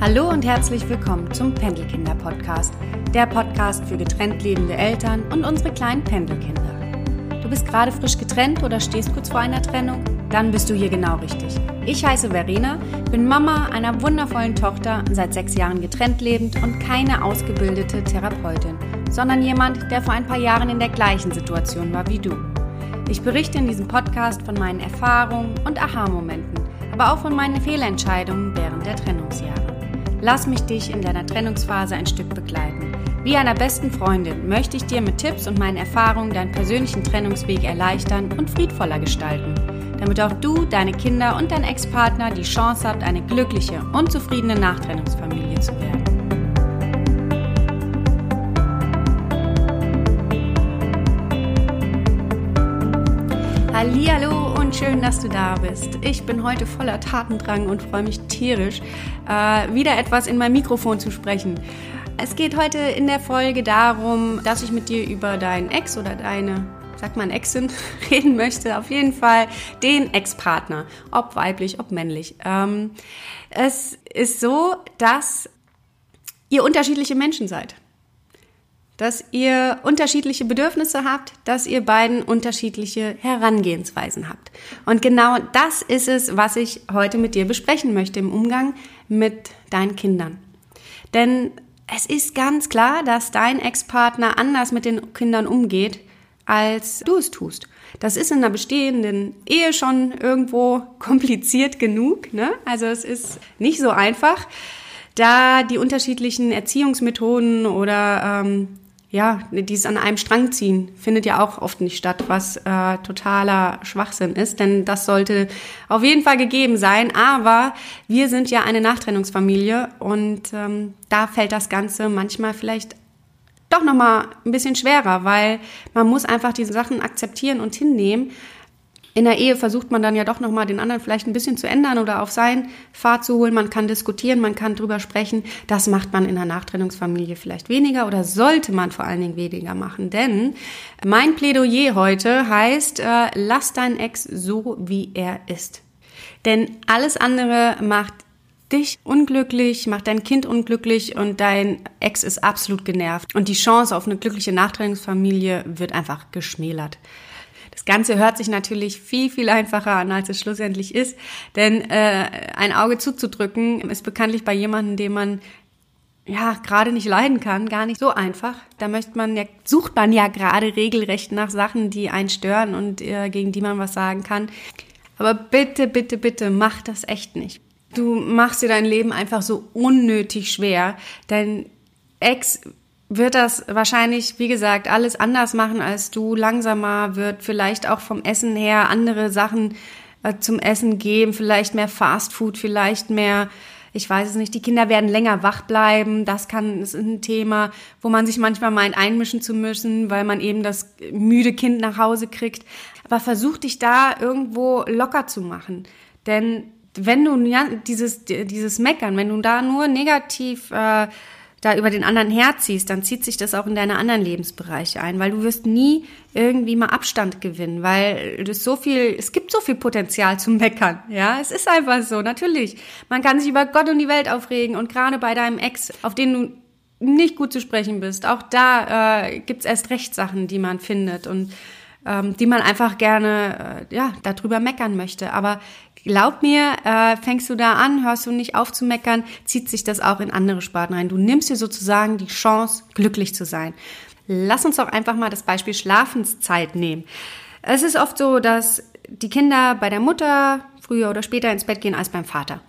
Hallo und herzlich willkommen zum Pendelkinder-Podcast, der Podcast für getrennt lebende Eltern und unsere kleinen Pendelkinder. Du bist gerade frisch getrennt oder stehst kurz vor einer Trennung? Dann bist du hier genau richtig. Ich heiße Verena, bin Mama einer wundervollen Tochter, seit sechs Jahren getrennt lebend und keine ausgebildete Therapeutin, sondern jemand, der vor ein paar Jahren in der gleichen Situation war wie du. Ich berichte in diesem Podcast von meinen Erfahrungen und Aha-Momenten, aber auch von meinen Fehlentscheidungen während der Trennungsjahre. Lass mich dich in deiner Trennungsphase ein Stück begleiten. Wie einer besten Freundin möchte ich dir mit Tipps und meinen Erfahrungen deinen persönlichen Trennungsweg erleichtern und friedvoller gestalten, damit auch du, deine Kinder und dein Ex-Partner die Chance habt, eine glückliche und zufriedene Nachtrennungsfamilie zu werden. Hallo und schön, dass du da bist. Ich bin heute voller Tatendrang und freue mich tierisch, äh, wieder etwas in mein Mikrofon zu sprechen. Es geht heute in der Folge darum, dass ich mit dir über deinen Ex oder deine, sag mal Exin, reden möchte. Auf jeden Fall den Ex-Partner, ob weiblich, ob männlich. Ähm, es ist so, dass ihr unterschiedliche Menschen seid dass ihr unterschiedliche Bedürfnisse habt, dass ihr beiden unterschiedliche Herangehensweisen habt. Und genau das ist es, was ich heute mit dir besprechen möchte im Umgang mit deinen Kindern. Denn es ist ganz klar, dass dein Ex-Partner anders mit den Kindern umgeht, als du es tust. Das ist in einer bestehenden Ehe schon irgendwo kompliziert genug. Ne? Also es ist nicht so einfach da die unterschiedlichen Erziehungsmethoden oder ähm, ja, dieses an einem Strang ziehen findet ja auch oft nicht statt, was äh, totaler Schwachsinn ist, denn das sollte auf jeden Fall gegeben sein. Aber wir sind ja eine Nachtrennungsfamilie und ähm, da fällt das Ganze manchmal vielleicht doch nochmal ein bisschen schwerer, weil man muss einfach diese Sachen akzeptieren und hinnehmen in der Ehe versucht man dann ja doch nochmal den anderen vielleicht ein bisschen zu ändern oder auf sein Pfad zu holen. Man kann diskutieren, man kann drüber sprechen. Das macht man in der Nachtrennungsfamilie vielleicht weniger oder sollte man vor allen Dingen weniger machen. Denn mein Plädoyer heute heißt, äh, lass deinen Ex so, wie er ist. Denn alles andere macht dich unglücklich, macht dein Kind unglücklich und dein Ex ist absolut genervt. Und die Chance auf eine glückliche Nachtrennungsfamilie wird einfach geschmälert. Das Ganze hört sich natürlich viel, viel einfacher an, als es schlussendlich ist. Denn äh, ein Auge zuzudrücken ist bekanntlich bei jemandem, den man ja gerade nicht leiden kann, gar nicht so einfach. Da möchte man ja, sucht man ja gerade regelrecht nach Sachen, die einen stören und äh, gegen die man was sagen kann. Aber bitte, bitte, bitte, mach das echt nicht. Du machst dir dein Leben einfach so unnötig schwer. Dein Ex wird das wahrscheinlich, wie gesagt, alles anders machen als du, langsamer, wird vielleicht auch vom Essen her andere Sachen äh, zum Essen geben, vielleicht mehr Fastfood, vielleicht mehr, ich weiß es nicht, die Kinder werden länger wach bleiben, das kann, ist ein Thema, wo man sich manchmal meint, einmischen zu müssen, weil man eben das müde Kind nach Hause kriegt. Aber versuch dich da irgendwo locker zu machen, denn wenn du ja, dieses, dieses Meckern, wenn du da nur negativ äh, da über den anderen herziehst, dann zieht sich das auch in deine anderen Lebensbereiche ein, weil du wirst nie irgendwie mal Abstand gewinnen, weil es so viel, es gibt so viel Potenzial zum Meckern, ja, es ist einfach so, natürlich. Man kann sich über Gott und die Welt aufregen und gerade bei deinem Ex, auf den du nicht gut zu sprechen bist, auch da äh, gibt's erst recht Sachen, die man findet und ähm, die man einfach gerne äh, ja darüber meckern möchte. Aber glaub mir, äh, fängst du da an, hörst du nicht auf zu meckern, zieht sich das auch in andere Sparten rein. Du nimmst dir sozusagen die Chance, glücklich zu sein. Lass uns doch einfach mal das Beispiel Schlafenszeit nehmen. Es ist oft so, dass die Kinder bei der Mutter früher oder später ins Bett gehen als beim Vater.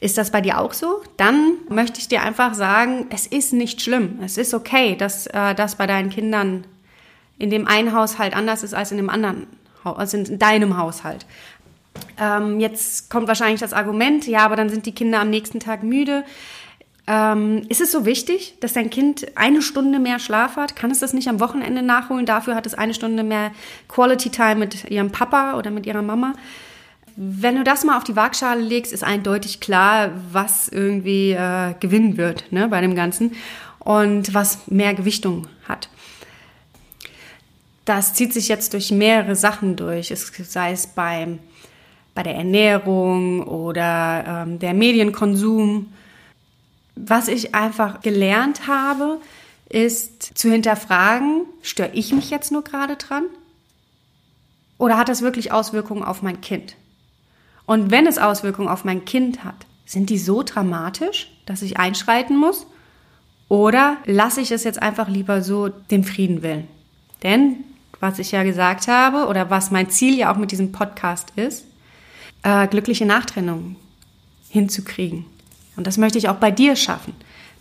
Ist das bei dir auch so? Dann möchte ich dir einfach sagen, es ist nicht schlimm. Es ist okay, dass äh, das bei deinen Kindern in dem einen Haushalt anders ist als in dem anderen, also in deinem Haushalt. Ähm, jetzt kommt wahrscheinlich das Argument, ja, aber dann sind die Kinder am nächsten Tag müde. Ähm, ist es so wichtig, dass dein Kind eine Stunde mehr Schlaf hat? Kann es das nicht am Wochenende nachholen? Dafür hat es eine Stunde mehr Quality Time mit ihrem Papa oder mit ihrer Mama. Wenn du das mal auf die Waagschale legst, ist eindeutig klar, was irgendwie äh, gewinnen wird ne, bei dem Ganzen und was mehr Gewichtung hat das zieht sich jetzt durch mehrere Sachen durch. Es, sei es beim, bei der Ernährung oder ähm, der Medienkonsum. Was ich einfach gelernt habe, ist zu hinterfragen, störe ich mich jetzt nur gerade dran? Oder hat das wirklich Auswirkungen auf mein Kind? Und wenn es Auswirkungen auf mein Kind hat, sind die so dramatisch, dass ich einschreiten muss? Oder lasse ich es jetzt einfach lieber so dem Frieden willen? Denn, was ich ja gesagt habe, oder was mein Ziel ja auch mit diesem Podcast ist, äh, glückliche Nachtrennung hinzukriegen. Und das möchte ich auch bei dir schaffen,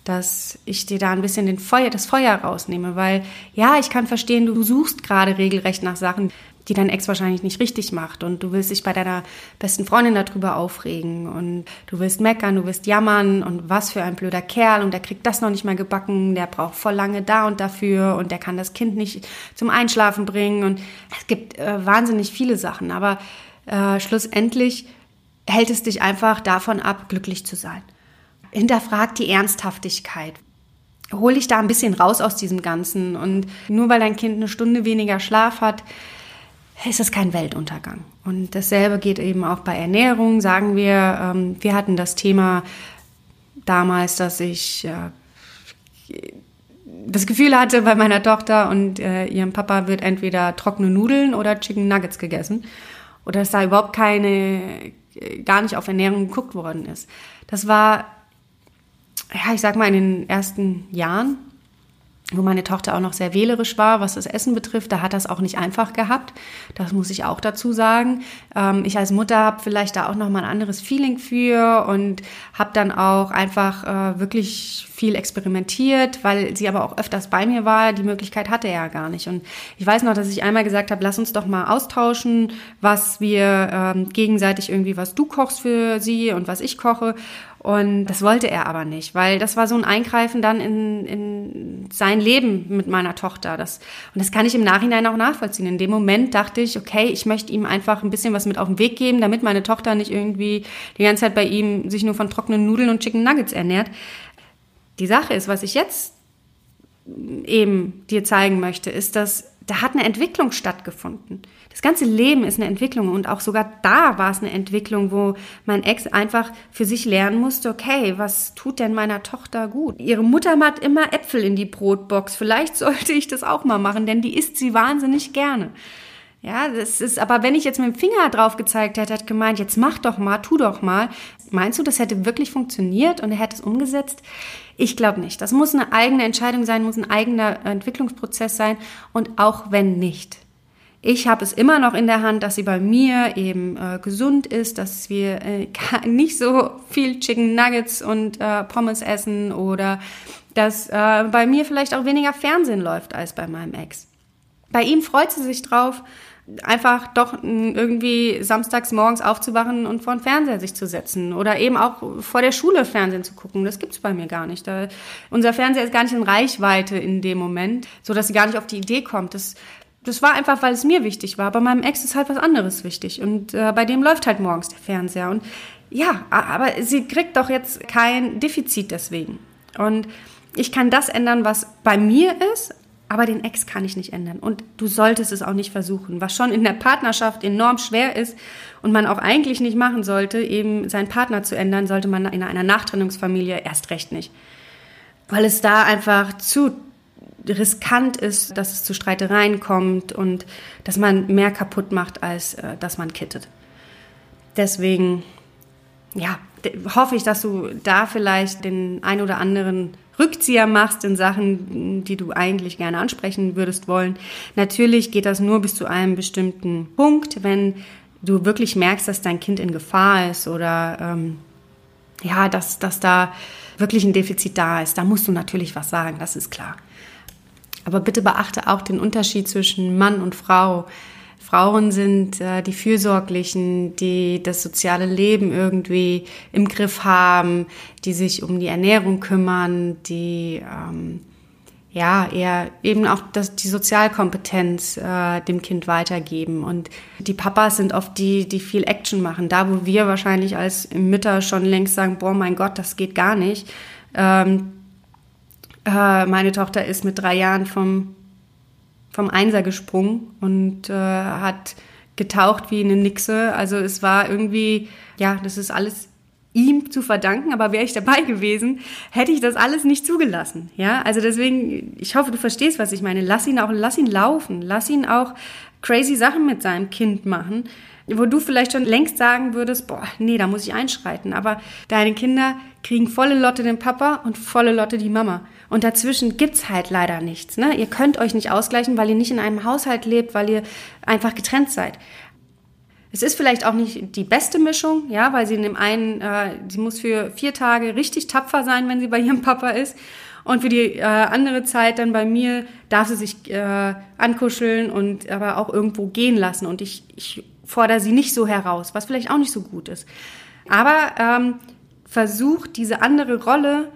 dass ich dir da ein bisschen den Feuer, das Feuer rausnehme, weil ja, ich kann verstehen, du suchst gerade regelrecht nach Sachen, die dein Ex wahrscheinlich nicht richtig macht. Und du willst dich bei deiner besten Freundin darüber aufregen. Und du willst meckern, du willst jammern. Und was für ein blöder Kerl. Und der kriegt das noch nicht mal gebacken, der braucht voll lange da und dafür. Und der kann das Kind nicht zum Einschlafen bringen. Und es gibt äh, wahnsinnig viele Sachen, aber äh, schlussendlich hält es dich einfach davon ab, glücklich zu sein. Hinterfrag die Ernsthaftigkeit. Hol dich da ein bisschen raus aus diesem Ganzen und nur weil dein Kind eine Stunde weniger Schlaf hat, ist es kein Weltuntergang. Und dasselbe geht eben auch bei Ernährung, sagen wir. Ähm, wir hatten das Thema damals, dass ich äh, das Gefühl hatte bei meiner Tochter und äh, ihrem Papa wird entweder trockene Nudeln oder Chicken Nuggets gegessen. Oder dass da überhaupt keine, gar nicht auf Ernährung geguckt worden ist. Das war, ja, ich sag mal, in den ersten Jahren wo meine Tochter auch noch sehr wählerisch war, was das Essen betrifft. Da hat das auch nicht einfach gehabt. Das muss ich auch dazu sagen. Ähm, ich als Mutter habe vielleicht da auch noch mal ein anderes Feeling für und habe dann auch einfach äh, wirklich viel experimentiert, weil sie aber auch öfters bei mir war. Die Möglichkeit hatte er ja gar nicht. Und ich weiß noch, dass ich einmal gesagt habe, lass uns doch mal austauschen, was wir ähm, gegenseitig irgendwie, was du kochst für sie und was ich koche. Und das wollte er aber nicht, weil das war so ein Eingreifen dann in, in sein Leben mit meiner Tochter. Das, und das kann ich im Nachhinein auch nachvollziehen. In dem Moment dachte ich, okay, ich möchte ihm einfach ein bisschen was mit auf den Weg geben, damit meine Tochter nicht irgendwie die ganze Zeit bei ihm sich nur von trockenen Nudeln und Chicken Nuggets ernährt. Die Sache ist, was ich jetzt eben dir zeigen möchte, ist, dass da hat eine Entwicklung stattgefunden. Das ganze Leben ist eine Entwicklung und auch sogar da war es eine Entwicklung, wo mein Ex einfach für sich lernen musste, okay, was tut denn meiner Tochter gut? Ihre Mutter macht immer Äpfel in die Brotbox. Vielleicht sollte ich das auch mal machen, denn die isst sie wahnsinnig gerne. Ja, das ist, aber wenn ich jetzt mit dem Finger drauf gezeigt hätte, hat gemeint, jetzt mach doch mal, tu doch mal. Meinst du, das hätte wirklich funktioniert und er hätte es umgesetzt? Ich glaube nicht. Das muss eine eigene Entscheidung sein, muss ein eigener Entwicklungsprozess sein und auch wenn nicht. Ich habe es immer noch in der Hand, dass sie bei mir eben äh, gesund ist, dass wir äh, nicht so viel Chicken Nuggets und äh, Pommes essen oder dass äh, bei mir vielleicht auch weniger Fernsehen läuft als bei meinem Ex. Bei ihm freut sie sich drauf, einfach doch irgendwie samstags morgens aufzuwachen und vor den Fernseher sich zu setzen oder eben auch vor der Schule Fernsehen zu gucken. Das gibt's bei mir gar nicht. Da, unser Fernseher ist gar nicht in Reichweite in dem Moment, so dass sie gar nicht auf die Idee kommt. Das, das war einfach, weil es mir wichtig war. Bei meinem Ex ist halt was anderes wichtig und äh, bei dem läuft halt morgens der Fernseher und ja, aber sie kriegt doch jetzt kein Defizit deswegen. Und ich kann das ändern, was bei mir ist, aber den Ex kann ich nicht ändern. Und du solltest es auch nicht versuchen. Was schon in der Partnerschaft enorm schwer ist und man auch eigentlich nicht machen sollte, eben seinen Partner zu ändern, sollte man in einer Nachtrennungsfamilie erst recht nicht. Weil es da einfach zu riskant ist, dass es zu Streitereien kommt und dass man mehr kaputt macht, als äh, dass man kittet. Deswegen, ja, hoffe ich, dass du da vielleicht den ein oder anderen Rückzieher machst in Sachen, die du eigentlich gerne ansprechen würdest wollen. Natürlich geht das nur bis zu einem bestimmten Punkt, wenn du wirklich merkst, dass dein Kind in Gefahr ist oder ähm, ja, dass, dass da wirklich ein Defizit da ist. Da musst du natürlich was sagen, das ist klar. Aber bitte beachte auch den Unterschied zwischen Mann und Frau. Frauen sind äh, die Fürsorglichen, die das soziale Leben irgendwie im Griff haben, die sich um die Ernährung kümmern, die ähm, ja eher eben auch das, die Sozialkompetenz äh, dem Kind weitergeben. Und die Papas sind oft die, die viel Action machen. Da, wo wir wahrscheinlich als Mütter schon längst sagen, boah, mein Gott, das geht gar nicht. Ähm, äh, meine Tochter ist mit drei Jahren vom vom Einser gesprungen und äh, hat getaucht wie eine Nixe. Also es war irgendwie, ja, das ist alles ihm zu verdanken, aber wäre ich dabei gewesen, hätte ich das alles nicht zugelassen. Ja, also deswegen, ich hoffe, du verstehst, was ich meine. Lass ihn auch, lass ihn laufen, lass ihn auch crazy Sachen mit seinem Kind machen, wo du vielleicht schon längst sagen würdest, boah, nee, da muss ich einschreiten. Aber deine Kinder kriegen volle Lotte den Papa und volle Lotte die Mama. Und dazwischen gibt's halt leider nichts. Ne? Ihr könnt euch nicht ausgleichen, weil ihr nicht in einem Haushalt lebt, weil ihr einfach getrennt seid. Es ist vielleicht auch nicht die beste Mischung, ja, weil sie in dem einen, äh, sie muss für vier Tage richtig tapfer sein, wenn sie bei ihrem Papa ist. Und für die äh, andere Zeit dann bei mir darf sie sich äh, ankuscheln und aber auch irgendwo gehen lassen. Und ich, ich fordere sie nicht so heraus, was vielleicht auch nicht so gut ist. Aber ähm, versuch diese andere Rolle,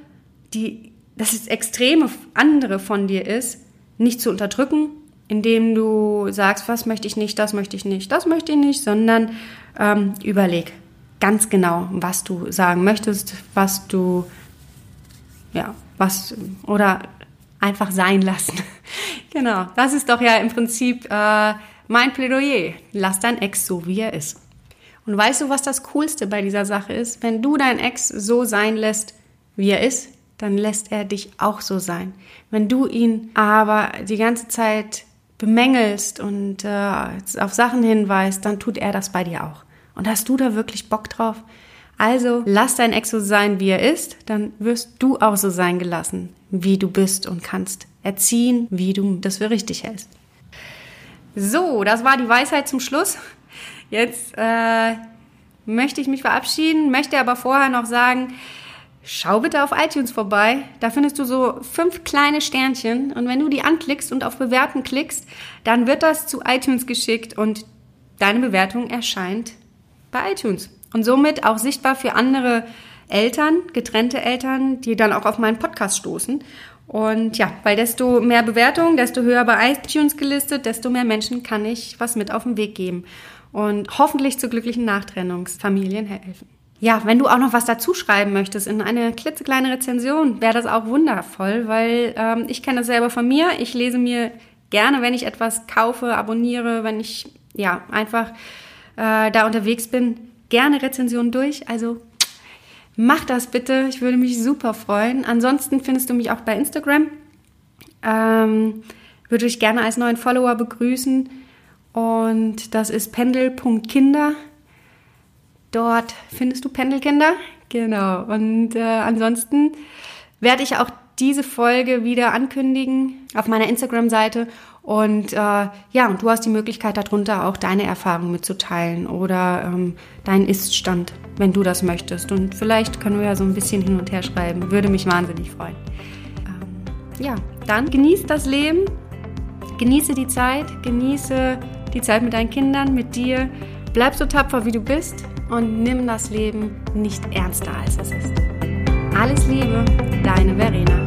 die das ist extreme andere von dir ist, nicht zu unterdrücken, indem du sagst, was möchte ich nicht, das möchte ich nicht, das möchte ich nicht, sondern ähm, überleg ganz genau, was du sagen möchtest, was du, ja, was, oder einfach sein lassen. genau, das ist doch ja im Prinzip äh, mein Plädoyer. Lass dein Ex so, wie er ist. Und weißt du, was das Coolste bei dieser Sache ist? Wenn du deinen Ex so sein lässt, wie er ist, dann lässt er dich auch so sein. Wenn du ihn aber die ganze Zeit bemängelst und äh, auf Sachen hinweist, dann tut er das bei dir auch. Und hast du da wirklich Bock drauf? Also lass dein Ex so sein, wie er ist, dann wirst du auch so sein gelassen, wie du bist und kannst erziehen, wie du das für richtig hältst. So, das war die Weisheit zum Schluss. Jetzt äh, möchte ich mich verabschieden, möchte aber vorher noch sagen, Schau bitte auf iTunes vorbei. Da findest du so fünf kleine Sternchen. Und wenn du die anklickst und auf Bewerten klickst, dann wird das zu iTunes geschickt und deine Bewertung erscheint bei iTunes. Und somit auch sichtbar für andere Eltern, getrennte Eltern, die dann auch auf meinen Podcast stoßen. Und ja, weil desto mehr Bewertungen, desto höher bei iTunes gelistet, desto mehr Menschen kann ich was mit auf den Weg geben und hoffentlich zu glücklichen Nachtrennungsfamilien helfen. Ja, wenn du auch noch was dazu schreiben möchtest in eine klitzekleine Rezension, wäre das auch wundervoll, weil ähm, ich kenne das selber von mir. Ich lese mir gerne, wenn ich etwas kaufe, abonniere, wenn ich ja einfach äh, da unterwegs bin, gerne Rezensionen durch. Also mach das bitte, ich würde mich super freuen. Ansonsten findest du mich auch bei Instagram. Ähm, würde ich gerne als neuen Follower begrüßen. Und das ist pendel.kinder. Dort findest du Pendelkinder. Genau. Und äh, ansonsten werde ich auch diese Folge wieder ankündigen auf meiner Instagram-Seite. Und äh, ja, und du hast die Möglichkeit darunter auch deine Erfahrungen mitzuteilen oder ähm, deinen Iststand, wenn du das möchtest. Und vielleicht können wir ja so ein bisschen hin und her schreiben. Würde mich wahnsinnig freuen. Ähm, ja, dann genieß das Leben, genieße die Zeit, genieße die Zeit mit deinen Kindern, mit dir. Bleib so tapfer, wie du bist und nimm das Leben nicht ernster, als es ist. Alles Liebe, deine Verena.